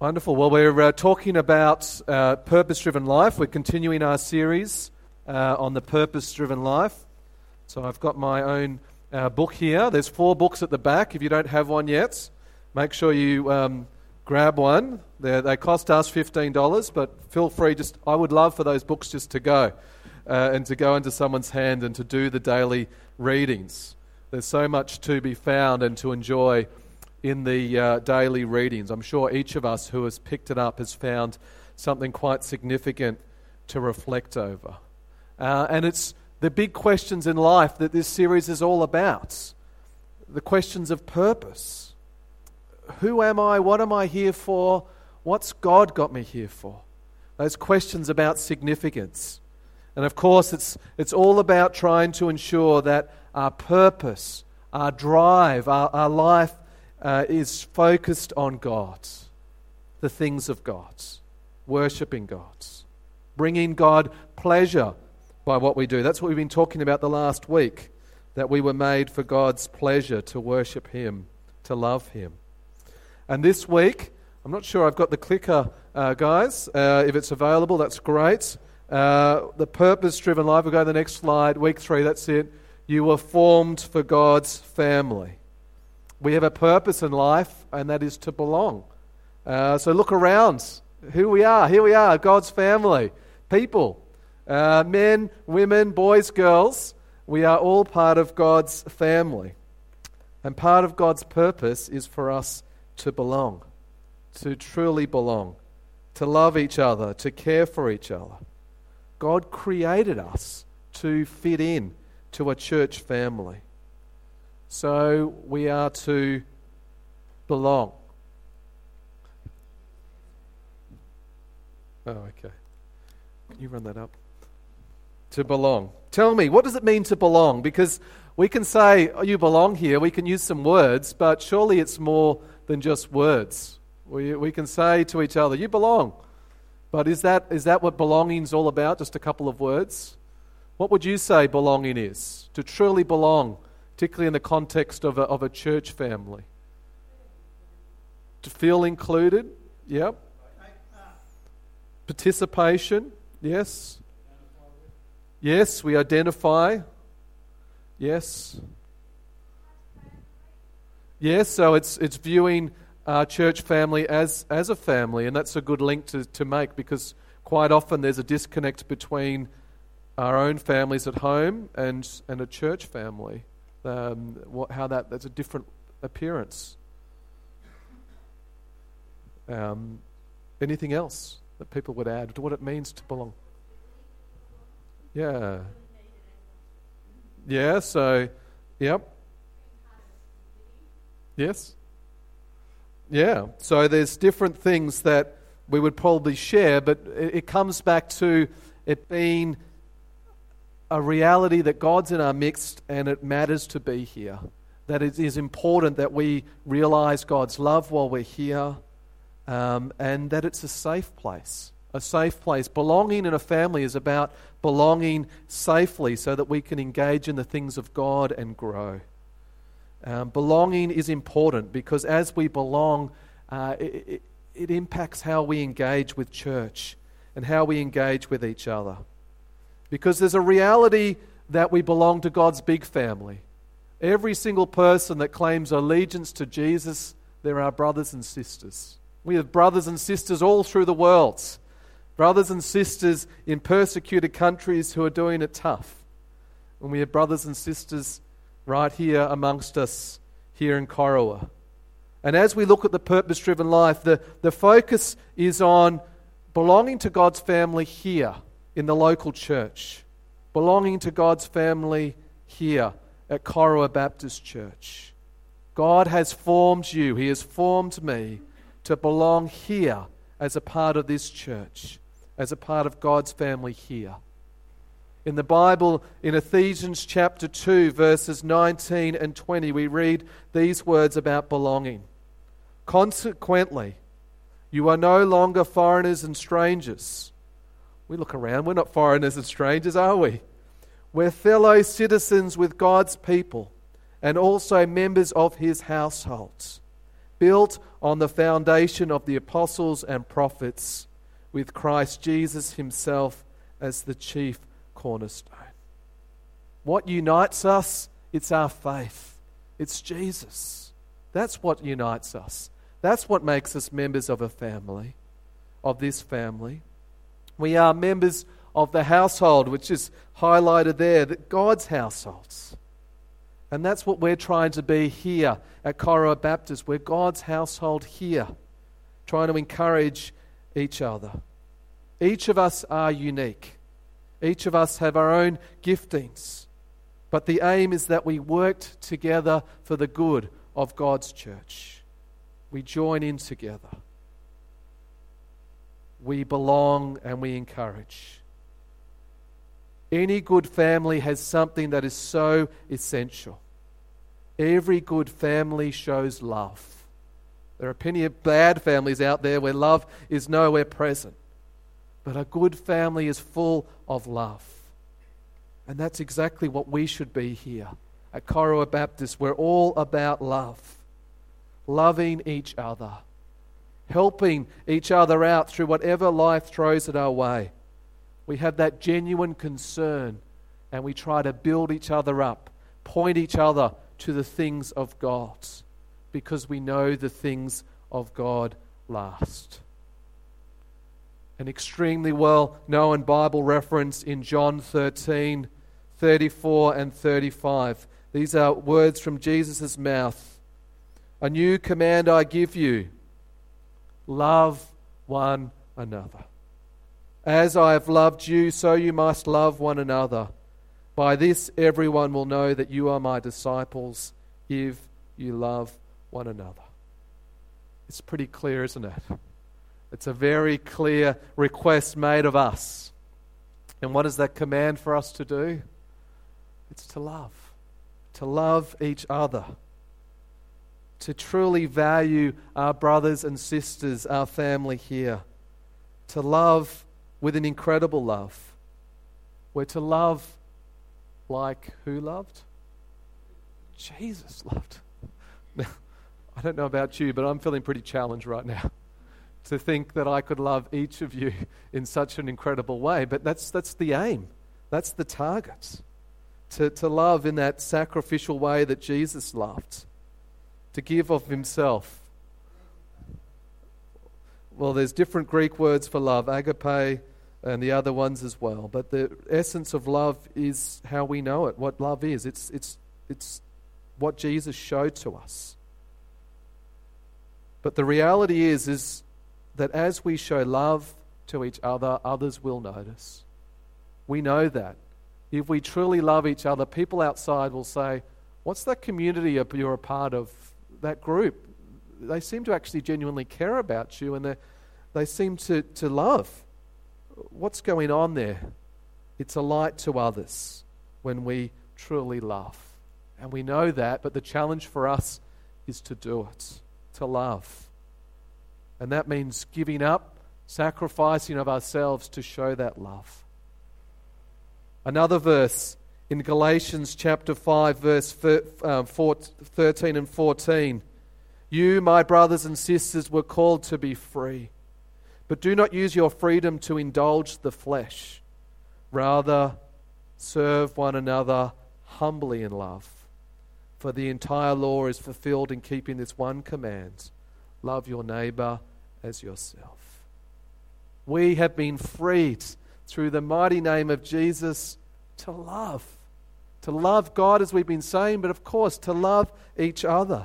Wonderful. Well, we're uh, talking about uh, purpose driven life. We're continuing our series uh, on the purpose driven life. So I've got my own uh, book here. There's four books at the back. If you don't have one yet, make sure you um, grab one. They're, they cost us $15, but feel free. Just I would love for those books just to go uh, and to go into someone's hand and to do the daily readings. There's so much to be found and to enjoy in the uh, daily readings. I'm sure each of us who has picked it up has found something quite significant to reflect over. Uh, and it's the big questions in life that this series is all about the questions of purpose. Who am I? What am I here for? What's God got me here for? Those questions about significance. And of course, it's, it's all about trying to ensure that our purpose, our drive, our, our life uh, is focused on God, the things of God, worshipping God, bringing God pleasure by what we do. That's what we've been talking about the last week, that we were made for God's pleasure to worship Him, to love Him. And this week, I'm not sure I've got the clicker, uh, guys. Uh, if it's available, that's great. Uh, the purpose driven life, we'll go to the next slide, week three, that's it. You were formed for God's family. We have a purpose in life, and that is to belong. Uh, so look around who we are. Here we are, God's family, people, uh, men, women, boys, girls. We are all part of God's family. And part of God's purpose is for us to belong, to truly belong, to love each other, to care for each other. God created us to fit in to a church family. So we are to belong. Oh, okay. Can you run that up? To belong. Tell me, what does it mean to belong? Because we can say, oh, you belong here, we can use some words, but surely it's more than just words. We, we can say to each other, you belong. But is that, is that what belonging is all about? Just a couple of words? What would you say belonging is? To truly belong particularly in the context of a, of a church family. To feel included, yep. Participation, yes. Yes, we identify. Yes. Yes, so it's, it's viewing our church family as, as a family, and that's a good link to, to make because quite often there's a disconnect between our own families at home and, and a church family um, what, how that, that's a different appearance. Um, anything else that people would add to what it means to belong? Yeah. Yeah, so, yep. Yes? Yeah, so there's different things that we would probably share, but it, it comes back to it being a reality that God's in our midst and it matters to be here. That it is important that we realize God's love while we're here um, and that it's a safe place. A safe place. Belonging in a family is about belonging safely so that we can engage in the things of God and grow. Um, belonging is important because as we belong, uh, it, it, it impacts how we engage with church and how we engage with each other. Because there's a reality that we belong to God's big family. Every single person that claims allegiance to Jesus, they're our brothers and sisters. We have brothers and sisters all through the world. Brothers and sisters in persecuted countries who are doing it tough. And we have brothers and sisters right here amongst us here in Corowa. And as we look at the purpose driven life, the, the focus is on belonging to God's family here in the local church, belonging to God's family here at Corowa Baptist Church. God has formed you, He has formed me to belong here as a part of this church, as a part of God's family here. In the Bible, in Ephesians chapter 2, verses 19 and 20, we read these words about belonging. Consequently, you are no longer foreigners and strangers we look around, we're not foreigners and strangers, are we? We're fellow citizens with God's people and also members of his households, built on the foundation of the apostles and prophets, with Christ Jesus himself as the chief cornerstone. What unites us? It's our faith. It's Jesus. That's what unites us. That's what makes us members of a family, of this family. We are members of the household, which is highlighted there, that God's households. And that's what we're trying to be here at Corowa Baptist. We're God's household here, trying to encourage each other. Each of us are unique. Each of us have our own giftings. But the aim is that we worked together for the good of God's church. We join in together. We belong and we encourage. Any good family has something that is so essential. Every good family shows love. There are plenty of bad families out there where love is nowhere present. But a good family is full of love. And that's exactly what we should be here at Corowa Baptist. We're all about love, loving each other, helping each other out through whatever life throws at our way. We have that genuine concern and we try to build each other up, point each other to the things of God because we know the things of God last an extremely well known Bible reference in John 13, 34, and 35. These are words from Jesus' mouth. A new command I give you love one another. As I have loved you, so you must love one another. By this, everyone will know that you are my disciples if you love one another. It's pretty clear, isn't it? It's a very clear request made of us. And what is that command for us to do? It's to love, to love each other, to truly value our brothers and sisters, our family here, to love with an incredible love. We're to love like who loved? Jesus loved. Now, I don't know about you, but I'm feeling pretty challenged right now to think that I could love each of you in such an incredible way. But that's, that's the aim, that's the target. To, to love in that sacrificial way that Jesus loved, to give of himself. Well, there's different Greek words for love, agape, and the other ones as well. But the essence of love is how we know it, what love is. It's, it's, it's what Jesus showed to us. But the reality is, is that as we show love to each other, others will notice. We know that. If we truly love each other, people outside will say, What's that community you're a part of? That group? They seem to actually genuinely care about you and they seem to, to love. What's going on there? It's a light to others when we truly love. And we know that, but the challenge for us is to do it, to love. And that means giving up, sacrificing of ourselves to show that love. Another verse in Galatians chapter 5, verse uh, 13 and 14. You, my brothers and sisters, were called to be free. But do not use your freedom to indulge the flesh. Rather, serve one another humbly in love. For the entire law is fulfilled in keeping this one command love your neighbor as yourself. We have been freed through the mighty name of Jesus to love. To love God as we've been saying, but of course to love each other.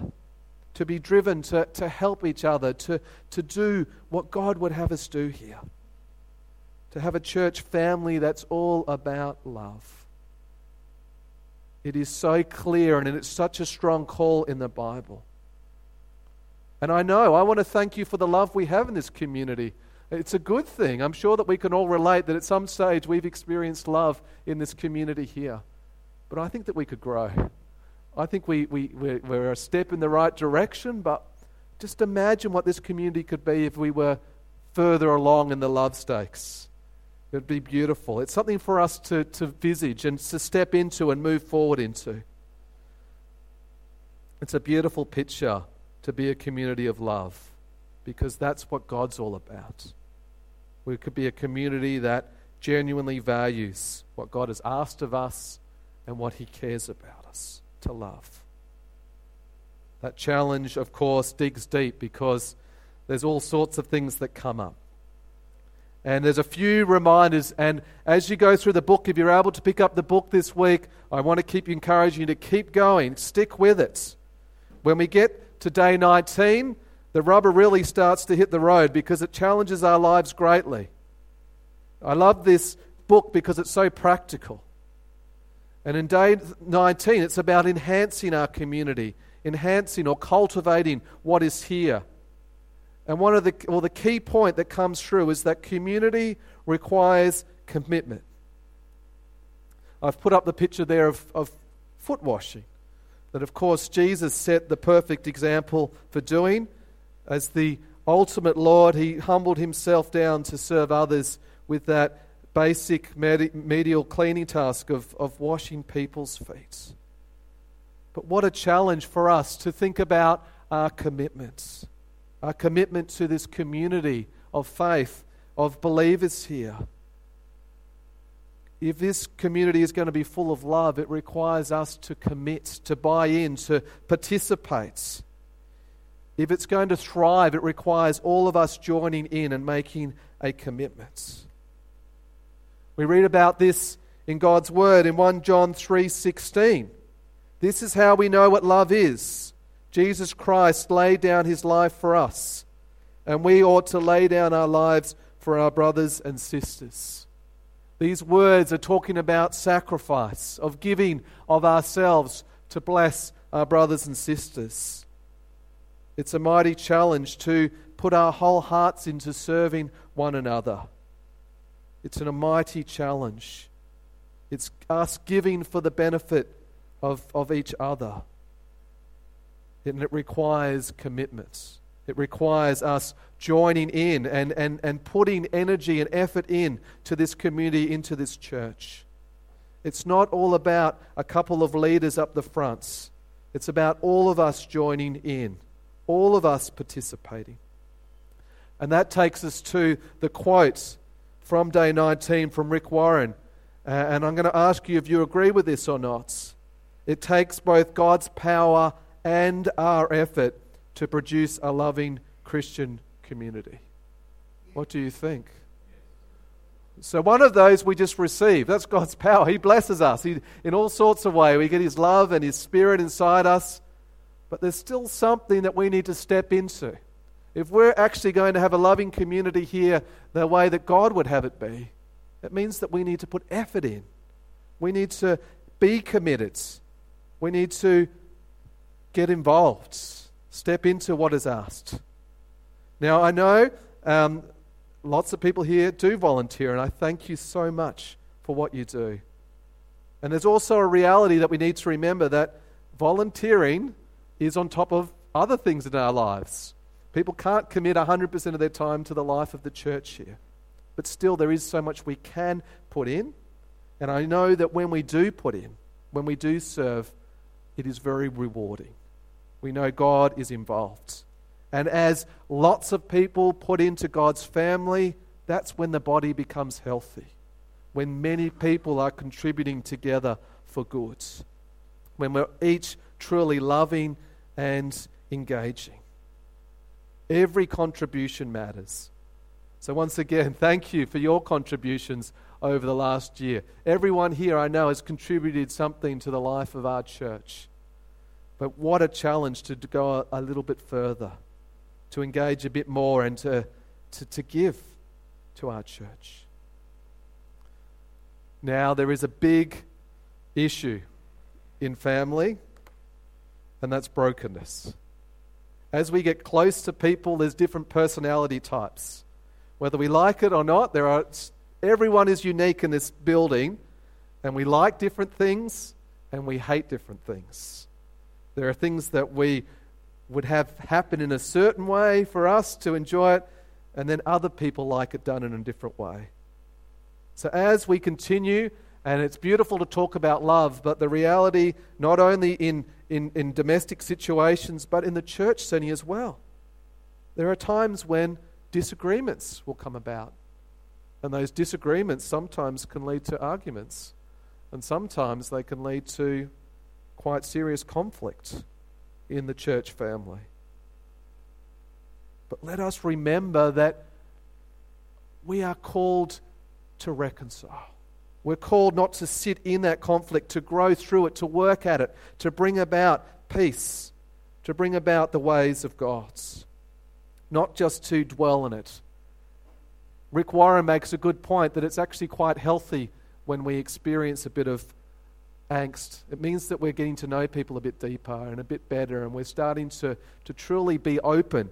To be driven to, to help each other, to, to do what God would have us do here. To have a church family that's all about love. It is so clear and it's such a strong call in the Bible. And I know, I want to thank you for the love we have in this community. It's a good thing. I'm sure that we can all relate that at some stage we've experienced love in this community here. But I think that we could grow. I think we, we, we're, we're a step in the right direction, but just imagine what this community could be if we were further along in the love stakes. It would be beautiful. It's something for us to, to visage and to step into and move forward into. It's a beautiful picture to be a community of love because that's what God's all about. We could be a community that genuinely values what God has asked of us and what He cares about us to love. That challenge, of course, digs deep because there's all sorts of things that come up. And there's a few reminders. And as you go through the book, if you're able to pick up the book this week, I want to keep encouraging you to keep going, stick with it. When we get to day 19, the rubber really starts to hit the road because it challenges our lives greatly. I love this book because it's so practical. And in day 19, it's about enhancing our community, enhancing or cultivating what is here. And one of the, well, the key point that comes through is that community requires commitment. I've put up the picture there of, of foot washing, that of course Jesus set the perfect example for doing. As the ultimate Lord, he humbled himself down to serve others with that basic medial cleaning task of, of washing people's feet. But what a challenge for us to think about our commitments, our commitment to this community of faith, of believers here. If this community is going to be full of love, it requires us to commit, to buy in, to participate. If it's going to thrive, it requires all of us joining in and making a commitment. We read about this in God's word in 1 John 3:16. This is how we know what love is. Jesus Christ laid down his life for us, and we ought to lay down our lives for our brothers and sisters. These words are talking about sacrifice, of giving of ourselves to bless our brothers and sisters. It's a mighty challenge to put our whole hearts into serving one another. It's an mighty challenge. It's us giving for the benefit of, of each other. And it requires commitments. It requires us joining in and, and, and putting energy and effort in to this community, into this church. It's not all about a couple of leaders up the fronts. It's about all of us joining in, all of us participating. And that takes us to the quotes from day 19 from Rick Warren. Uh, and I'm going to ask you if you agree with this or not. It takes both God's power and our effort to produce a loving Christian community. What do you think? So, one of those we just receive. That's God's power. He blesses us he, in all sorts of ways. We get His love and His Spirit inside us. But there's still something that we need to step into. If we're actually going to have a loving community here the way that God would have it be, it means that we need to put effort in. We need to be committed. We need to get involved, step into what is asked. Now, I know um, lots of people here do volunteer, and I thank you so much for what you do. And there's also a reality that we need to remember that volunteering is on top of other things in our lives. People can't commit 100% of their time to the life of the church here. But still, there is so much we can put in. And I know that when we do put in, when we do serve, it is very rewarding. We know God is involved. And as lots of people put into God's family, that's when the body becomes healthy. When many people are contributing together for good. When we're each truly loving and engaging. Every contribution matters. So, once again, thank you for your contributions over the last year. Everyone here I know has contributed something to the life of our church. But what a challenge to go a, little bit further, to engage a bit more, and to, to, to give to our church. Now, there is a big issue in family, and that's brokenness as we get close to people, there's different personality types. Whether we like it or not, there are, everyone is unique in this building, and we like different things and we hate different things. There are things that we would have happen in a certain way for us to enjoy it, and then other people like it done in a different way. So, as we continue And it's beautiful to talk about love, but the reality, not only in, in, in domestic situations, but in the church setting as well. There are times when disagreements will come about. And those disagreements sometimes can lead to arguments. And sometimes they can lead to quite serious conflict in the church family. But let us remember that we are called to reconcile. We're called not to sit in that conflict, to grow through it, to work at it, to bring about peace, to bring about the ways of God's, not just to dwell in it. Rick Warren makes a good point that it's actually quite healthy when we experience a bit of angst. It means that we're getting to know people a bit deeper and a bit better, and we're starting to, to truly be open.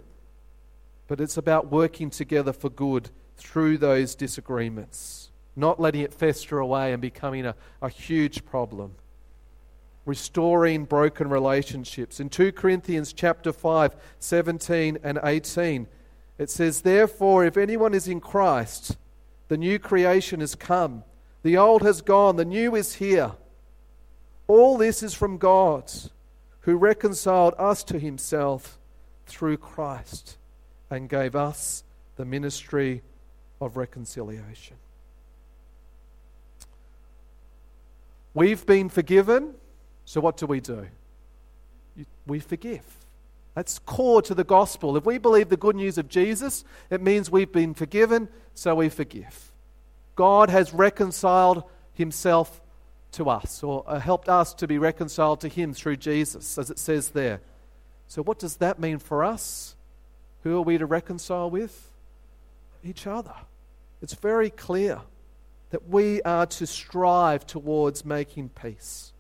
But it's about working together for good through those disagreements, not letting it fester away and becoming a, a huge problem. Restoring broken relationships. In 2 Corinthians chapter 5, 17 and 18, it says, Therefore, if anyone is in Christ, the new creation has come. The old has gone, the new is here. All this is from God, who reconciled us to himself through Christ and gave us the ministry of reconciliation. We've been forgiven, so what do we do? We forgive. That's core to the gospel. If we believe the good news of Jesus, it means we've been forgiven, so we forgive. God has reconciled himself to us, or uh, helped us to be reconciled to him through Jesus, as it says there. So, what does that mean for us? Who are we to reconcile with? Each other. It's very clear that we are to strive towards making peace.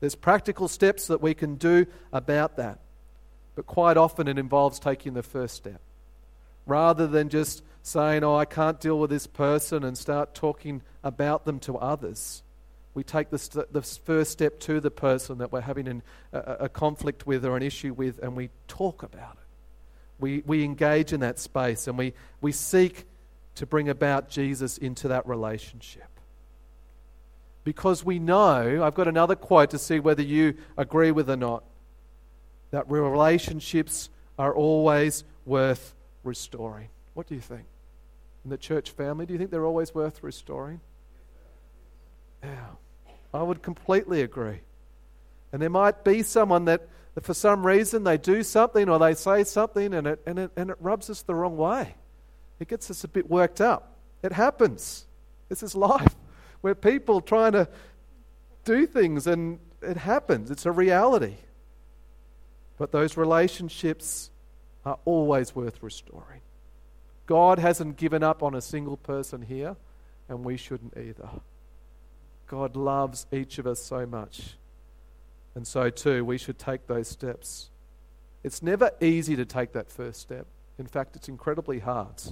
There's practical steps that we can do about that, but quite often it involves taking the first step. Rather than just saying, Oh, I can't deal with this person and start talking about them to others, we take the, st- the first step to the person that we're having an, a, a conflict with or an issue with and we talk about it. We, we engage in that space and we, we seek to bring about Jesus into that relationship. Because we know, I've got another quote to see whether you agree with or not, that relationships are always worth restoring. What do you think? In the church family, do you think they're always worth restoring? Yeah, I would completely agree. And there might be someone that that for some reason they do something or they say something and it, and, it, and it rubs us the wrong way. It gets us a bit worked up. It happens. This is life. We're people trying to do things and it happens. It's a reality. But those relationships are always worth restoring. God hasn't given up on a single person here, and we shouldn't either. God loves each of us so much. And so, too, we should take those steps. It's never easy to take that first step. In fact, it's incredibly hard.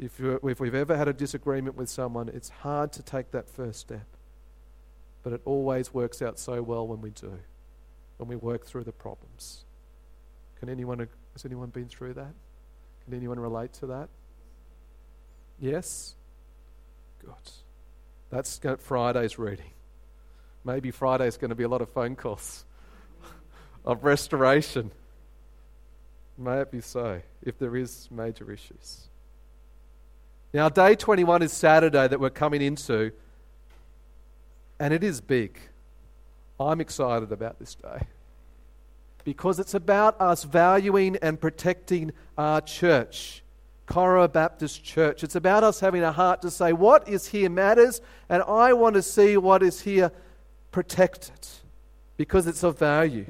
If, if we've ever had a disagreement with someone, it's hard to take that first step. But it always works out so well when we do, when we work through the problems. Can anyone, has anyone been through that? Can anyone relate to that? Yes? Good. That's Friday's reading. Maybe Friday is going to be a lot of phone calls of restoration. May it be so if there is major issues. Now, day 21 is Saturday that we're coming into, and it is big. I'm excited about this day because it's about us valuing and protecting our church, Corowa Baptist Church. It's about us having a heart to say, what is here matters, and I want to see what is here protected because it's of value.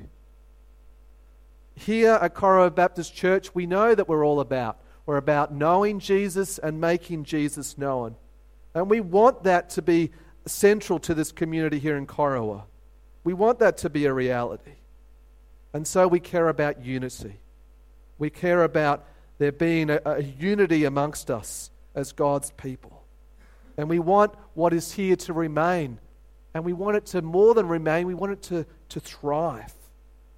Here at Corowa Baptist Church, we know that we're all about. We're about knowing Jesus and making Jesus known. And we want that to be central to this community here in Corowa. We want that to be a reality. And so we care about unity. We care about there being a, a unity amongst us as God's people. And we want what is here to remain and we want it to more than remain, we want it to, to thrive.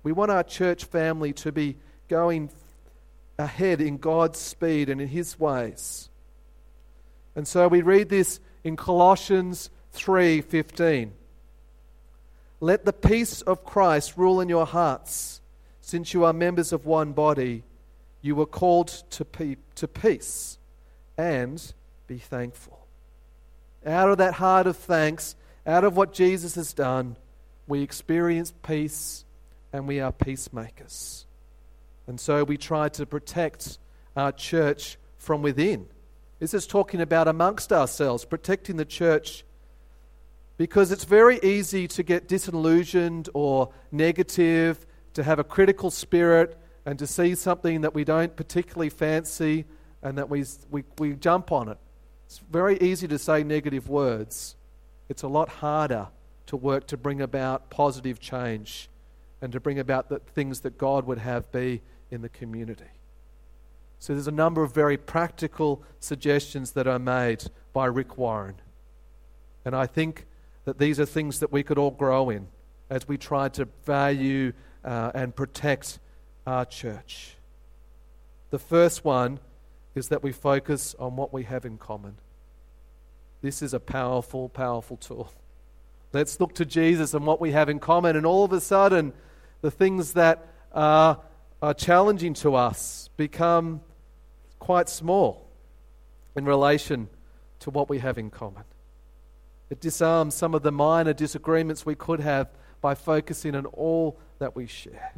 We want our church family to be going ahead in God's speed and in His ways. And so we read this in Colossians 3:15. Let the peace of Christ rule in your hearts, since you are members of one body. You were called to, pe- to peace and be thankful. Out of that heart of thanks, out of what Jesus has done, we experience peace and we are peacemakers. And so we try to protect our church from within. This is talking about amongst ourselves, protecting the church because it's very easy to get disillusioned or negative, to have a critical spirit, and to see something that we don't particularly fancy and that we, we, we jump on it. It's very easy to say negative words. It's a lot harder to work to bring about positive change and to bring about the things that God would have be in the community. So there's a number of very practical suggestions that are made by Rick Warren. And I think that these are things that we could all grow in as we try to value uh, and protect our church. The first one is that we focus on what we have in common. This is a powerful, powerful tool. Let's look to Jesus and what we have in common, and all of a sudden, the things that are, are challenging to us become quite small in relation to what we have in common. It disarms some of the minor disagreements we could have by focusing on all that we share.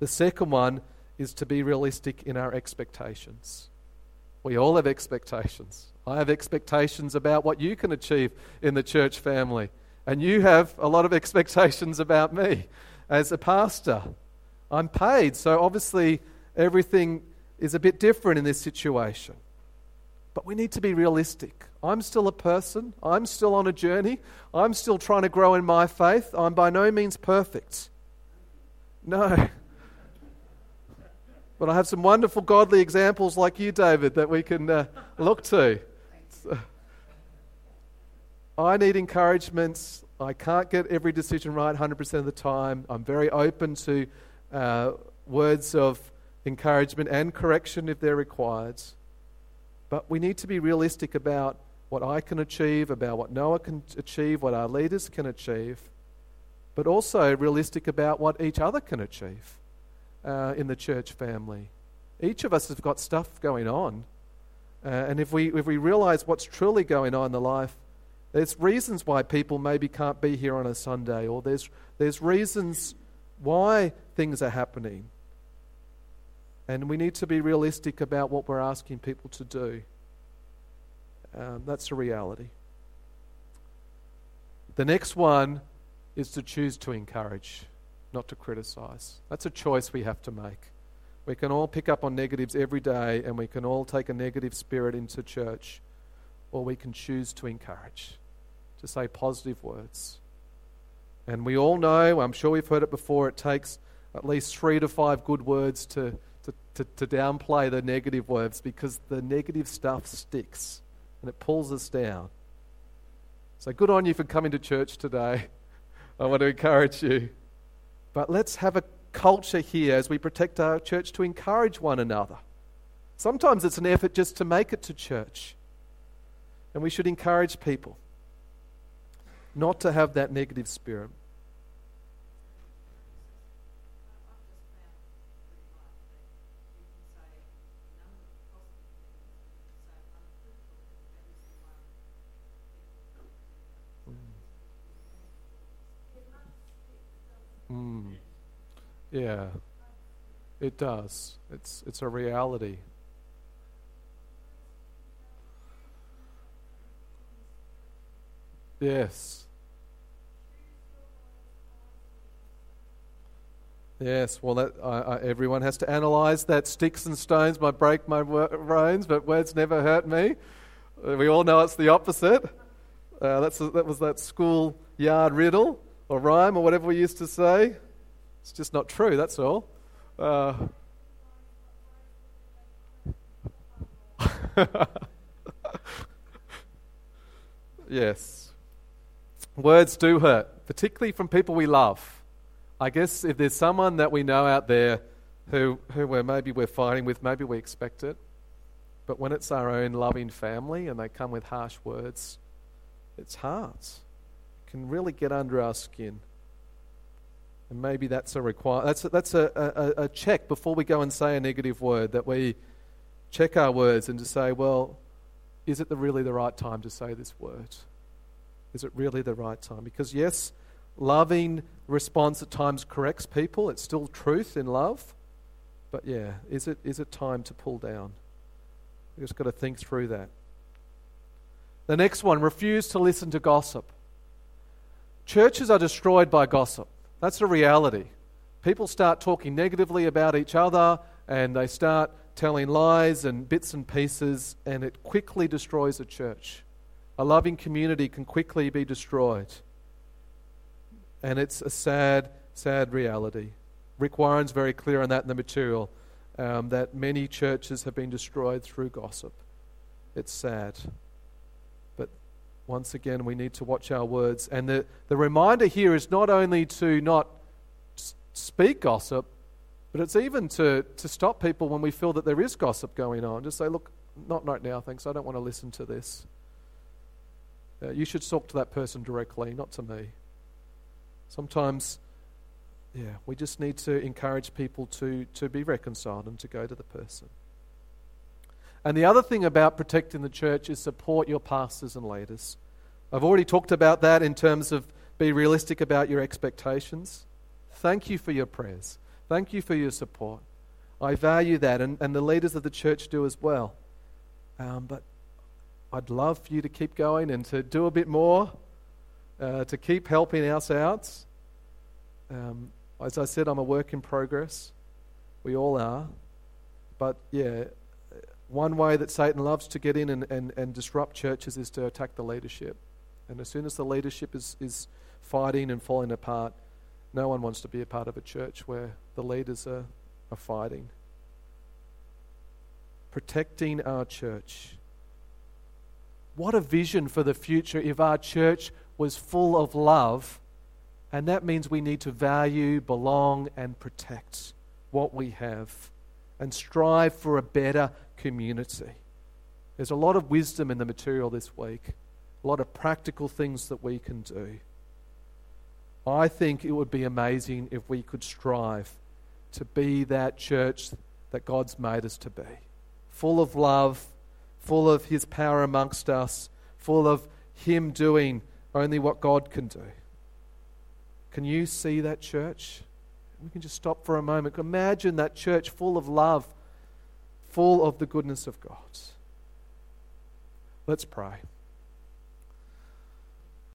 The second one is to be realistic in our expectations. We all have expectations. I have expectations about what you can achieve in the church family, and you have a lot of expectations about me as a pastor. I'm paid, so obviously everything is a bit different in this situation. But we need to be realistic. I'm still a person. I'm still on a journey. I'm still trying to grow in my faith. I'm by no means perfect. No. But I have some wonderful godly examples like you, David, that we can uh, look to. So, I need encouragements. I can't get every decision right 100% of the time. I'm very open to uh, words of encouragement and correction if they're required. But we need to be realistic about what I can achieve, about what Noah can achieve, what our leaders can achieve, but also realistic about what each other can achieve uh, in the church family. Each of us has got stuff going on. Uh, and if we, if we realize what's truly going on in the life, there's reasons why people maybe can't be here on a Sunday, or there's, there's reasons why things are happening. And we need to be realistic about what we're asking people to do. Um, that's a reality. The next one is to choose to encourage, not to criticize. That's a choice we have to make. We can all pick up on negatives every day and we can all take a negative spirit into church, or we can choose to encourage, to say positive words. And we all know, I'm sure we've heard it before, it takes at least three to five good words to, to, to, to downplay the negative words because the negative stuff sticks and it pulls us down. So good on you for coming to church today. I want to encourage you. But let's have a culture here as we protect our church to encourage one another. Sometimes it's an effort just to make it to church. And we should encourage people not to have that negative spirit. Mm. Yeah, it does. It's, it's a reality. Yes. Yes, well, that, everyone has to analyze that sticks and stones might break my bones, but words never hurt me. We all know it's the opposite. Uh, that's, that was that school yard riddle or rhyme or whatever we used to say. It's just not true, that's all. Uh, yes. Words do hurt, particularly from people we love. I guess if there's someone that we know out there who, who we're, maybe we're fighting with, maybe we expect it. But when it's our own loving family and they come with harsh words, It's hard. It can really get under our skin. And maybe that's a require that's a, that's a, a, a check before we go and say a negative word that we check our words and to say, well, is it the, really the right time to say this word? Is it really the right time? Because yes, loving response at times corrects people. It's still truth in love. But yeah, is it is it time to pull down? We've just got to think through that. The next one, refuse to listen to gossip. Churches are destroyed by gossip. That's a reality. People start talking negatively about each other and they start telling lies and bits and pieces, and it quickly destroys a church. A loving community can quickly be destroyed. And it's a sad, sad reality. Rick Warren's very clear on that in the material um, that many churches have been destroyed through gossip. It's sad. But once again, we need to watch our words. And the, the reminder here is not only to not speak gossip, but it's even to, to stop people when we feel that there is gossip going on. Just say, look, not right now, thanks. I don't want to listen to this. Uh, you should talk to that person directly, not to me. Sometimes, yeah, we just need to encourage people to, to be reconciled and to go to the person. And the other thing about protecting the church is support your pastors and leaders. I've already talked about that in terms of be realistic about your expectations. Thank you for your prayers. Thank you for your support. I value that, and, and the leaders of the church do as well. Um, but I'd love for you to keep going and to do a bit more, uh, to keep helping us out. Um, as I said, I'm a work in progress. We all are. But yeah, one way that Satan loves to get in and, and, and disrupt churches is to attack the leadership. And as soon as the leadership is, is fighting and falling apart, no one wants to be a part of a church where the leaders are, are fighting. Protecting our church. What a vision for the future if our church was full of love. And that means we need to value, belong, and protect what we have and strive for a better community. There's a lot of wisdom in the material this week, a lot of practical things that we can do. I think it would be amazing if we could strive to be that church that God's made us to be. Full of love, full of His power amongst us, full of Him doing only what God can do. Can you see that church? We can just stop for a moment. Imagine that church full of love full of the goodness of God. Let's pray.